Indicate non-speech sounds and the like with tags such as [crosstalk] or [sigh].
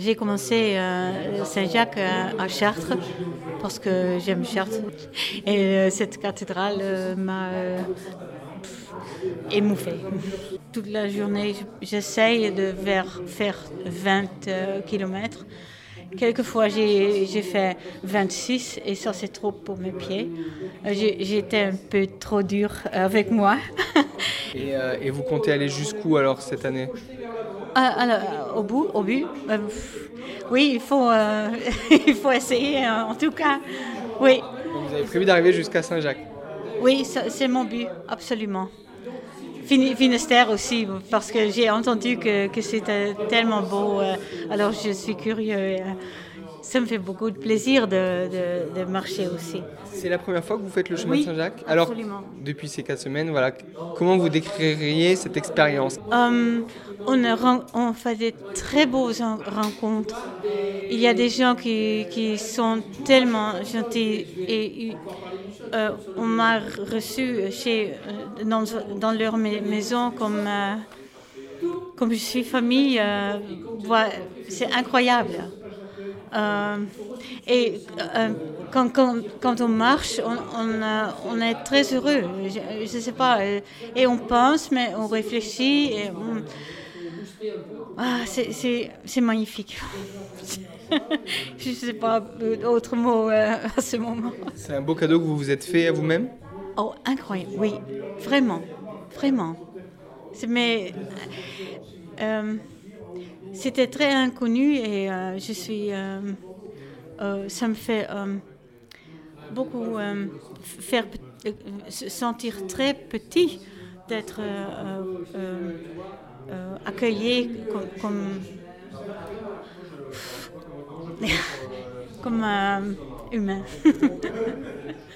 J'ai commencé euh, Saint-Jacques à, Chartres parce que j'aime Chartres. Et euh, cette cathédrale euh, m'a émouffée. Toute la journée, j'essaye de faire 20 km. Quelquefois, j'ai fait 26 et ça, c'est trop pour mes pieds. J'étais un peu trop dur avec moi. [laughs] et vous comptez aller jusqu'où alors cette année? Alors, au bout, au but, euh, oui, il faut, euh, [laughs] il faut essayer hein, en tout cas. Oui. vous avez prévu d'arriver jusqu'à Saint-Jacques Oui, c'est mon but, absolument. Finistère aussi, parce que j'ai entendu que, que c'était tellement beau. Euh, alors je suis curieux ça me fait beaucoup de plaisir de, de, marcher aussi. C'est la première fois que vous faites le chemin de Saint-Jacques Alors, depuis ces quatre semaines, voilà, comment vous décririez cette expérience um, on, a, on fait des très beaux rencontres. Il y a des gens qui, qui sont tellement gentils et euh, on m'a reçu chez, euh, dans, dans leur maison comme, euh, comme je suis famille. c'est incroyable. Euh, et euh, quand, quand, quand, on marche, on, on, euh, on, est très heureux. Je ne sais pas. Et on pense, mais on réfléchit. Et Ah, c'est magnifique. [laughs] je ne sais pas d'autres mots à ce moment. C'est un beau cadeau que vous vous êtes fait à vous-même? Oh, incroyable, oui. Vraiment, vraiment. Mais c'était très inconnu et euh, je suis. Euh, euh, ça me fait beaucoup faire se sentir très petit d'être accueilli comme [laughs] comme, comme humain. [laughs]